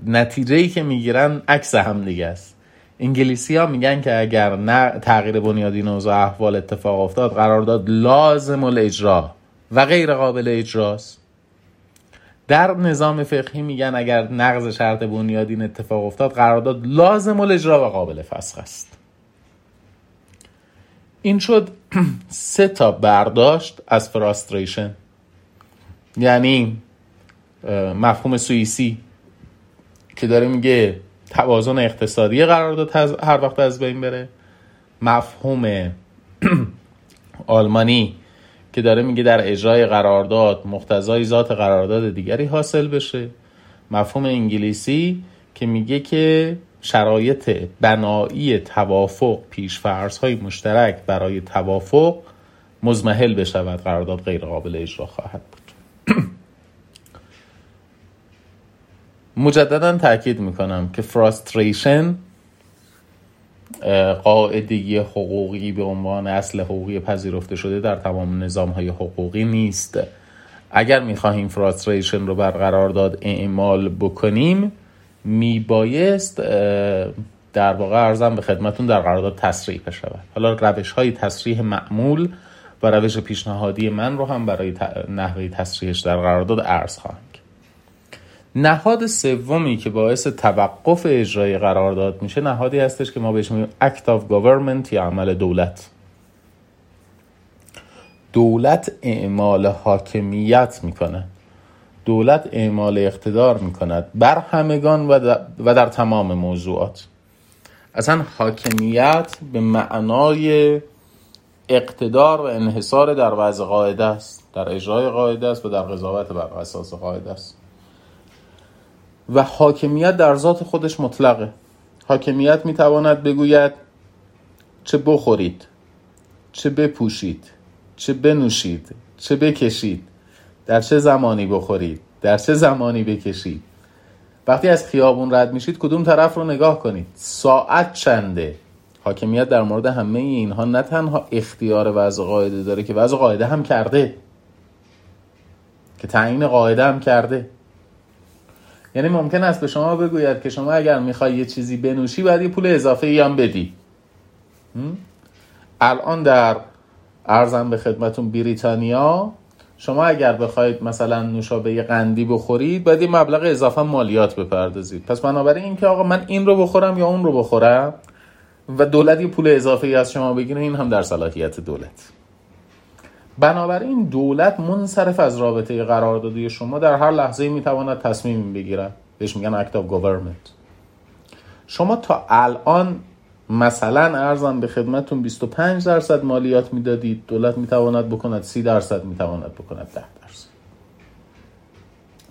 نتیجه ای که می‌گیرن عکس هم دیگه است. انگلیسی ها میگن که اگر نه تغییر بنیادی اوضاع احوال اتفاق افتاد قرارداد لازم الاجرا و غیر قابل اجراست. در نظام فقهی میگن اگر نقض شرط بنیادین اتفاق افتاد قرارداد لازم الاجرا و قابل فسخ است. این شد *clears throat* سه تا برداشت از فراستریشن یعنی مفهوم سوئیسی که داره میگه توازن اقتصادی قرارداد هر وقت از بین بره. مفهوم *clears throat* آلمانی که داره میگه در اجرای قرارداد مقتضای ذات قرارداد دیگری حاصل بشه. مفهوم انگلیسی که میگه که شرایط بنایی توافق پیشفرض های مشترک برای توافق مزمحل بشود قرارداد غیر قابل اجرا خواهد بود. *clears throat* مجددا تاکید می‌کنم که فراستریشن قاعده حقوقی به عنوان اصل حقوقی پذیرفته شده در تمام نظام های حقوقی نیست. اگر می‌خواهیم فراستریشن رو برقرار داد اعمال بکنیم میبایست در واقع ارزم به خدمتون در قرارداد تصریح بشود. حالا روش های تصریح معمول و روش پیشنهادی من رو هم برای نحوه تصریحش در قرارداد عرض خواهم. نهاد سومی که باعث توقف اجرای قرارداد میشه نهادی هستش که ما بهش میگیم act of government یا عمل دولت. دولت اعمال حاکمیت می‌کنه. دولت اعمال اقتدار می‌کند بر همگان و در, تمام موضوعات. اصلا حاکمیت به معنای اقتدار و انحصار در وضع قاعده است در اجرای قاعده است و در قضاوت بر اساس قاعده است. و حاکمیت در ذات خودش مطلقه. حاکمیت می‌تواند بگوید چه بخورید چه بپوشید چه بنوشید چه بکشید در چه زمانی بخورید در چه زمانی بکشید. وقتی از خیابون رد میشید کدوم طرف رو نگاه کنید؟ ساعت چنده. حاکمیت در مورد همه اینها نه تنها اختیار وضع قاعده داره که وضع قاعده هم کرده. که تعیین قاعده هم کرده. یعنی ممکن است به شما بگوید که شما اگر می‌خوای یه چیزی بنوشی باید یه پول اضافه ای هم بدی. الان در ارزم به خدمتون بریتانیا شما اگر بخواید مثلا نوشابه قندی بخورید باید یه مبلغ اضافه مالیات بپردازید. پس بنابراین اینکه آقا من این رو بخورم یا اون رو بخورم و دولت یه پول اضافه ای از شما بگیره این هم در صلاحیت دولت. بنابراین دولت منصرف از رابطه قراردادی شما. در هر لحظه می‌تواند تصمیم بگیرد. بهش میگن act of government شما تا الان مثلا عرضم به خدمتون 25 درصد مالیات می‌دادید. دولت می‌تواند بکند 30 درصد می‌تواند بکند 10 درصد.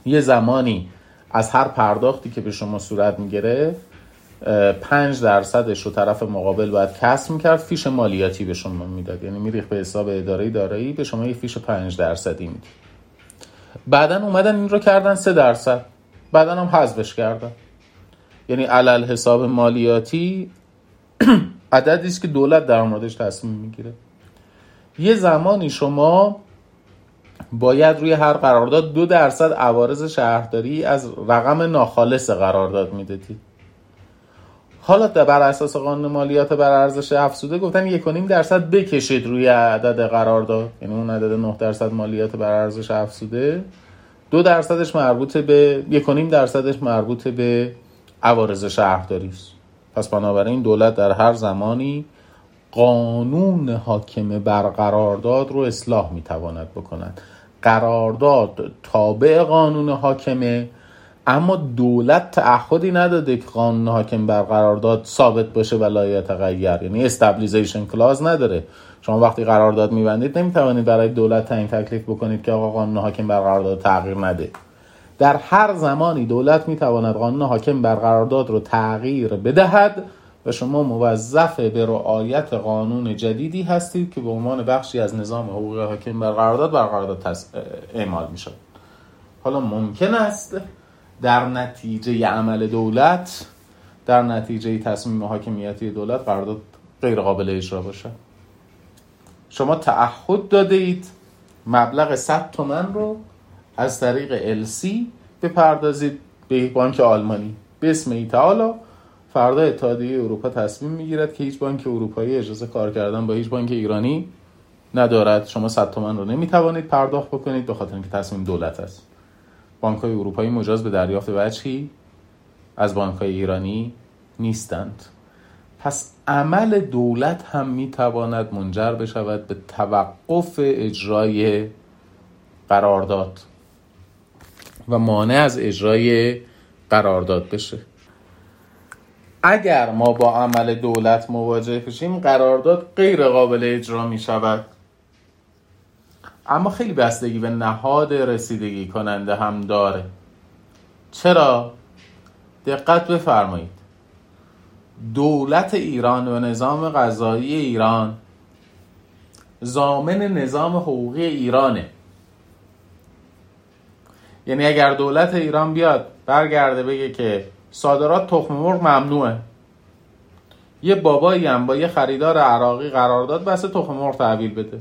یه زمانی از هر پرداختی که به شما صورت می‌گیره 5 درصدش رو طرف مقابل باید کسب می‌کرد فیش مالیاتی به شما می‌داد. یعنی میریخ به حساب اداره دارایی به شما یه فیش 5 درصدی می‌دید بعدا اومدن این رو کردن 3 درصد. بعدا هم حذفش کردن. یعنی علل حساب مالیاتی *clears throat* عددی است که دولت در موردش تصمیم می‌گیره. یه زمانی شما باید روی هر قرارداد دو درصد عوارض شهرداری از رقم ناخالص قرارداد می‌دادید حالا بر اساس قانون مالیات بر ارزش افزوده گفتن یک درصد بکشید روی عدد قرارداد یعنی اون عدد 9 درصد مالیات بر ارزش افزوده. دو درصدش مربوط به یک درصدش مربوط به عوارض شهرداری است. پس بنابراین دولت در هر زمانی قانون حاکم بر قرارداد رو اصلاح می‌تواند بکند. قرارداد تابع قانون حاکمه. اما دولت تعهدی نداده که قانون حاکم بر قرارداد ثابت باشه و لا یتغیر یعنی استابلیزیشن کلاز نداره. شما وقتی قرارداد میبندید نمی‌توانید برای دولت تعیین تکلیف بکنید که آقا قانون حاکم بر قرارداد تغییر نده. در هر زمانی دولت می‌تواند قانون حاکم بر قرارداد رو تغییر بدهد و شما موظف به رعایت قانون جدیدی هستید که به عنوان بخشی از نظام حقوق حاکم بر قرارداد بر قرارداد اعمال میشه حالا ممکن است در نتیجه عمل دولت در نتیجه تصمیم حاکمیتی دولت قرارداد غیر قابل اجرا باشه. شما تعهد داده اید مبلغ 100 تومن رو از طریق LC بپردازید به بانک آلمانی. به اسم ایتالا فردا اتحادیه اروپا تصمیم می‌گیرد که هیچ بانک اروپایی اجازه کار کردن با هیچ بانک ایرانی ندارد. شما 100 تومن رو نمی‌توانید پرداخت بکنید به خاطر اینکه تصمیم دولت است. بانک های اروپایی مجاز به دریافت وجهی از بانک های ایرانی نیستند. پس عمل دولت هم می‌تواند منجر بشود به توقف اجرای قرارداد و مانع از اجرای قرارداد بشه. اگر ما با عمل دولت مواجه بشیم قرارداد غیر قابل اجرا می شود اما خیلی بستگی به نهاد رسیدگی کننده هم داره. چرا؟ دقت بفرمایید. دولت ایران و نظام غذایی ایران زامن نظام حقوقی ایرانه. یعنی اگر دولت ایران بیاد برگرده بگه که صادرات تخم مرغ ممنوعه. یه بابایی هم با یه خریدار عراقی قرارداد بس تخم مرغ تحویل بده.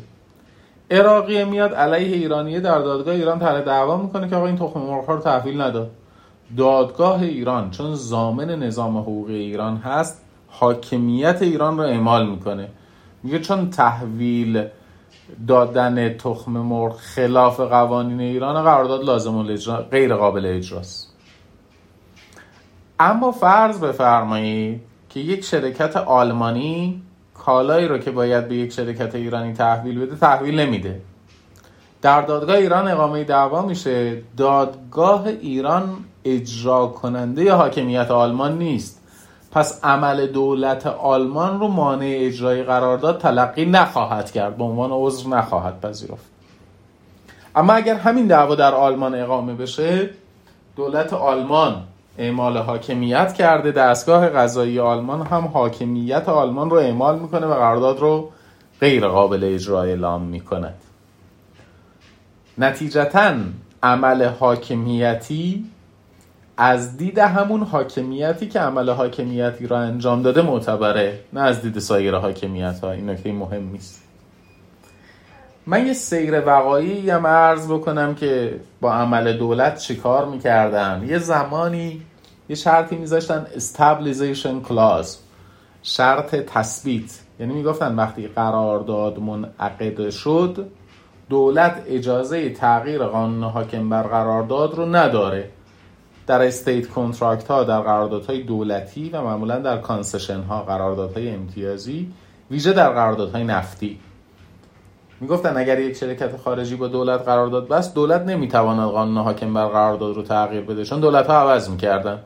عراقی میاد علیه ایرانیه در دادگاه ایران طرح دعوا می‌کنه که آقا این تخم مرغ رو تحویل نداد دادگاه ایران چون زامن نظام حقوقی ایران هست حاکمیت ایران رو اعمال می‌کنه. میگه چون تحویل دادن تخم مرغ خلاف قوانین ایران قرارداد لازم الاجرا غیر قابل اجراست. اما فرض بفرمایید که یک شرکت آلمانی کالایی رو که باید به یک شرکت ایرانی تحویل بده تحویل نمیده. در دادگاه ایران اقامه دعوا میشه. دادگاه ایران اجرا کننده یا حاکمیت آلمان نیست. پس عمل دولت آلمان رو مانع اجرای قرارداد تلقی نخواهد کرد. به عنوان عذر نخواهد پذیرفت. اما اگر همین دعوا در آلمان اقامه بشه دولت آلمان اعمال حاکمیت کرده. دستگاه قضایی آلمان هم حاکمیت آلمان رو اعمال می‌کنه و قرارداد رو غیر قابل اجرا اعلام می‌کند. نتیجتا عمل حاکمیتی از دید همون حاکمیتی که عمل حاکمیتی را انجام داده معتبره نه از دید سایر حاکمیت ها این نکته مهم نیست. من یه سیر وقایی هم عرض بکنم که با عمل دولت چیکار می‌کردن؟ یه زمانی یه شرطی میذاشتن استابلیزیشن کلاز شرط تثبیت. یعنی می‌گفتن وقتی قرارداد منعقد شد دولت اجازه تغییر قانون حاکم بر قرارداد رو نداره. در state contract ها در قراردادهای دولتی و معمولا در concession ها قراردادهای امتیازی ویژه در قراردادهای نفتی. می‌گفتن اگر یک شرکت خارجی با دولت قرارداد بست دولت نمی‌تواند قانون حاکم بر قرارداد رو تغییر بده. چون دولت ها عوض می‌کردن.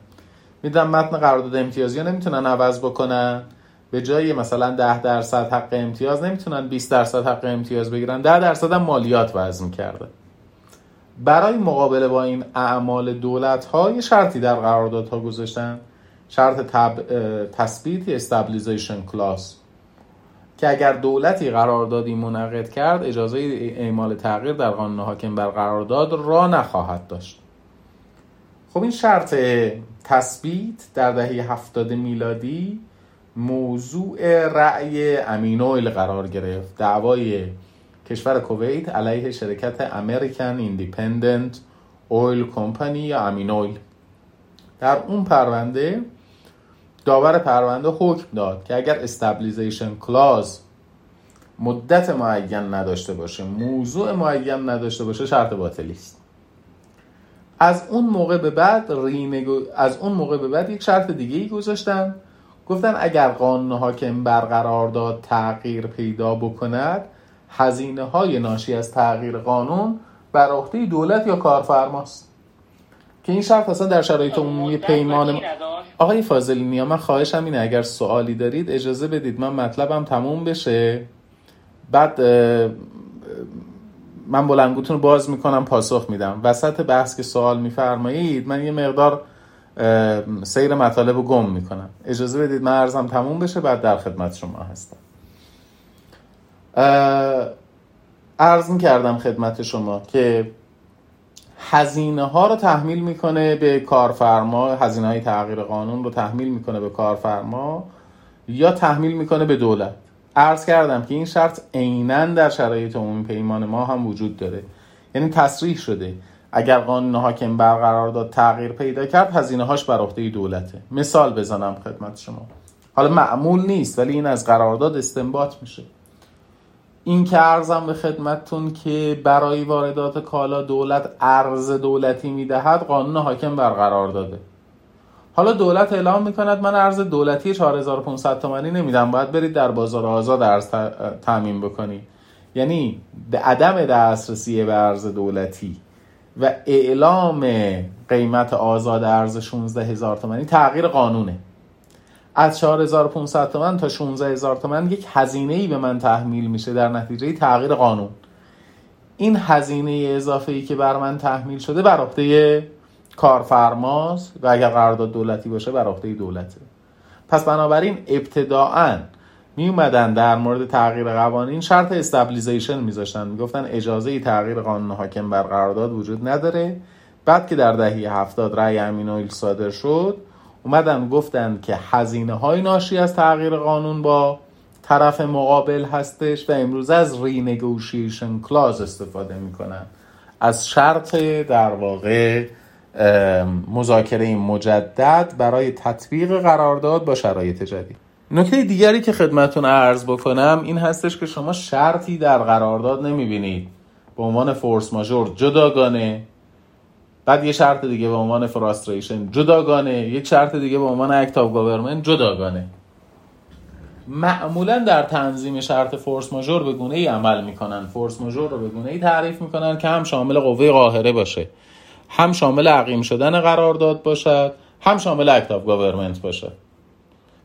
می‌دونم متن قرارداد امتیازی ها نمی‌تونن عوض بکنن. به جای مثلا 10 درصد حق امتیاز نمی‌تونن 20 درصد حق امتیاز بگیرن. 10 درصد هم مالیات وضع کرده برای مقابله با این اعمال دولت ها یه شرطی در قراردادها گذاشتن. شرط تب... تثبیت استابلیزیشن کلاس. که اگر دولتی قراردادی منعقد کرد اجازه اعمال تغییر در قانون حاکم بر قرارداد را نخواهد داشت. خب این شرط تثبیت در دهه هفتاد میلادی موضوع رأی امینویل قرار گرفت. دعوای کشور کویت علیه شرکت American Independent Oil Company یا امینویل در اون پرونده داور پرونده حکم داد که اگر stabilization clause مدت معین نداشته باشه موضوع معین نداشته باشه شرط باطلی است. از اون موقع به بعد رینگو... از اون موقع به بعد یک شرط دیگه ای گذاشتن. گفتن اگر قانون حاکم بر قرارداد تغییر پیدا بکند هزینه های ناشی از تغییر قانون بر عهده دولت یا کارفرماست. که این شرط اصلا در شرایط عمومی پیمان آقای فاضلی نیا من خواهشم اینه اگر سوالی دارید اجازه بدید من مطلبم تموم بشه. بعد من بلنگوتون رو باز می‌کنم پاسخ میدم. وسط بحث که سوال میفرمایید من یه مقدار سیر مطالب رو گم می‌کنم. اجازه بدید من ارزم تموم بشه بعد در خدمت شما هستم. ارز کردم خدمت شما که هزینه ها رو تحمیل می‌کنه به کارفرما هزینه های تغییر قانون رو تحمیل می‌کنه به کارفرما یا تحمیل می‌کنه به دولت. عرض کردم که این شرط عینا در شرایط عمومی پیمان ما هم وجود داره. یعنی تصریح شده. اگر قانون حاکم بر قرارداد تغییر پیدا کرد هزینه هاش بر عهده دولته. مثال بزنم خدمت شما. حالا معمول نیست ولی این از قرارداد استنباط میشه. این که ارزم به خدمتتون که برای واردات کالا دولت ارز دولتی می‌دهد قانون حاکم برقرار داده. حالا دولت اعلام می‌کند من ارز دولتی 4500 تومانی نمیدم. باید برید در بازار آزاد ارز تامین بکنید. یعنی عدم دسترسی به ارز دولتی و اعلام قیمت آزاد ارز 16 هزار تومانی تغییر قانونه. از 4500 تومن تا 16 هزار تومن یک هزینه ای به من تحمیل میشه در نتیجه تغییر قانون. این هزینه اضافه ای که بر من تحمیل شده بر عهده کارفرماست و اگر قرارداد دولتی باشه بر عهده دولته. پس بنابراین ابتداعا می اومدن در مورد تغییر قوانین شرط استابلیزیشن میذاشتن. می‌گفتن اجازه تغییر قانون حاکم بر قرارداد وجود نداره. بعد که در دهه هفتاد رأی امین صادر شد اومدن گفتن که هزینه های ناشی از تغییر قانون با طرف مقابل هستش و امروز از رینگوشیشن کلاز استفاده می‌کنن. از شرط در واقع مذاکره مجدد برای تطبیق قرارداد با شرایط جدید. نکته دیگری که خدمتون عرض بکنم این هستش که شما شرطی در قرارداد نمی‌بینید. به عنوان فورس ماژور جداگانه بعد یه شرط دیگه به عنوان frustration جداگانه یک شرط دیگه به عنوان act of government جداگانه. معمولا در تنظیم شرط force majeure به گونه ای عمل می‌کنن. force majeure رو به گونه ای تعریف می‌کنن که هم شامل قوه قاهره باشه هم شامل عقیم شدن قرارداد باشد هم شامل act of government باشد.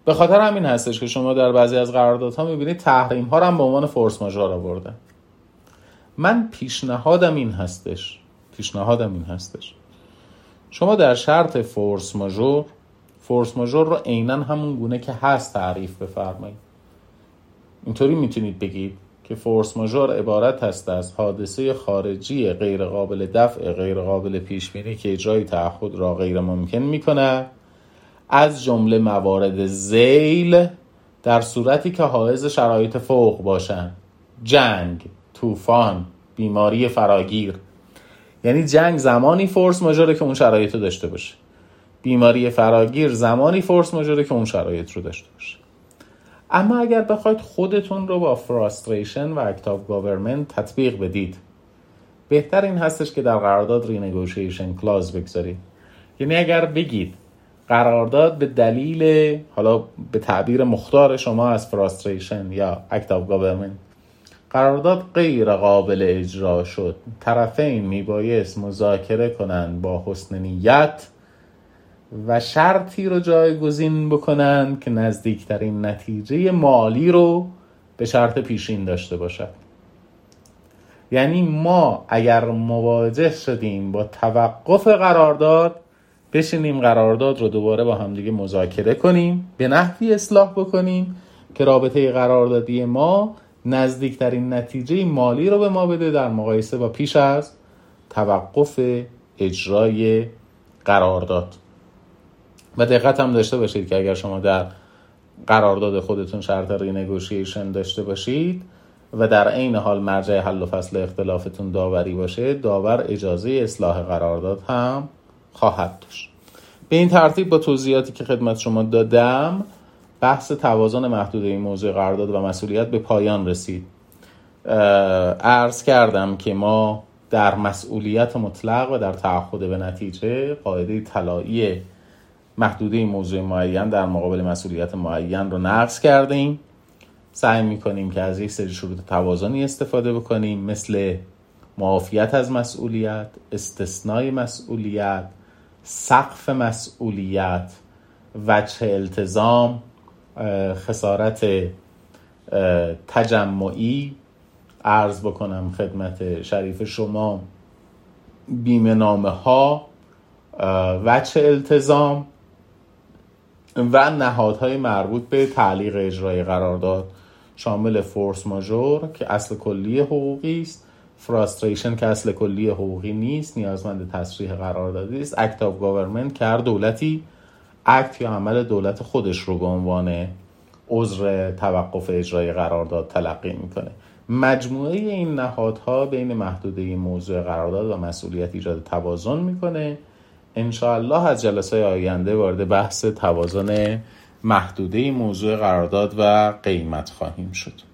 به خاطر همین هستش که شما در بعضی از قراردادها می‌بینید تحریم ها هم به عنوان force majeure آوردن. من پیشنهادم این هستش پیشنهادم این هستش. شما در شرط فورس ماژور فورس ماژور رو عینا همون گونه که هست تعریف بفرمایید. اینطوری می‌تونید بگید که فورس ماژور عبارت هست از حادثه خارجی غیر قابل دفع غیر قابل پیش بینی که اجرای تعهد را غیر ممکن می‌کنه از جمله موارد زیل در صورتی که حائز شرایط فوق باشند. جنگ طوفان بیماری فراگیر. یعنی جنگ زمانی force majeure ه که اون شرایط رو داشته باشه. بیماری فراگیر زمانی force majeure ه که اون شرایط رو داشته باشه. اما اگر بخواید خودتون رو با frustration و act of government تطبیق بدید بهتر این هستش که در قرارداد renegotiation clause بگذارید. یعنی اگر بگید قرارداد به دلیل حالا به تعبیر مختار شما از frustration یا act of government قرارداد غیر قابل اجرا شد. طرفین میبایست مذاکره کنند با حسن نیت و شرطی رو جایگزین بکنند که نزدیکترین نتیجه مالی رو به شرط پیشین داشته باشد. یعنی ما اگر مواجه شدیم با توقف قرارداد بشینیم قرارداد رو دوباره با همدیگه مذاکره کنیم به نحوی اصلاح بکنیم که رابطه قراردادی ما نزدیکترین نتیجه مالی رو به ما بده در مقایسه با پیش از توقف اجرای قرارداد. و دقت هم داشته باشید که اگر شما در قرارداد خودتون شرط رینگوشیشن داشته باشید و در عین حال مرجع حل و فصل اختلافتون داوری باشه داور اجازه اصلاح قرارداد هم خواهد داشت. به این ترتیب با توضیحاتی که خدمت شما دادم بحث توازن محدود این موضوع قرارداد و مسئولیت به پایان رسید. عرض کردم که ما در مسئولیت مطلق و در تعهد به نتیجه قاعده طلایی محدوده موضوع معین در مقابل مسئولیت معین رو نقض کردیم. سعی می‌کنیم که از یک سری شروط توازنی استفاده بکنیم مثل معافیت از مسئولیت استثنای مسئولیت سقف مسئولیت وجه التزام خسارت تجمعی عرض بکنم خدمت شریف شما. بیمه نامه ها وچه التزام و نهادهای مربوط به تعلیق اجرای قرارداد. شامل force majeure که اصل کلی حقوقی است frustration که اصل کلی حقوقی نیست نیازمند تصریح قراردادی است act of government که هر دولتی act یا عمل دولت خودش رو به عنوان عذر توقف اجرای قرارداد تلقی می‌کنه. مجموعه این نهادها بین محدوده موضوع قرارداد و مسئولیت ایجاد توازن می‌کنه. انشاءالله از جلسه آینده وارد بحث توازن محدوده موضوع قرارداد و قیمت خواهیم شد.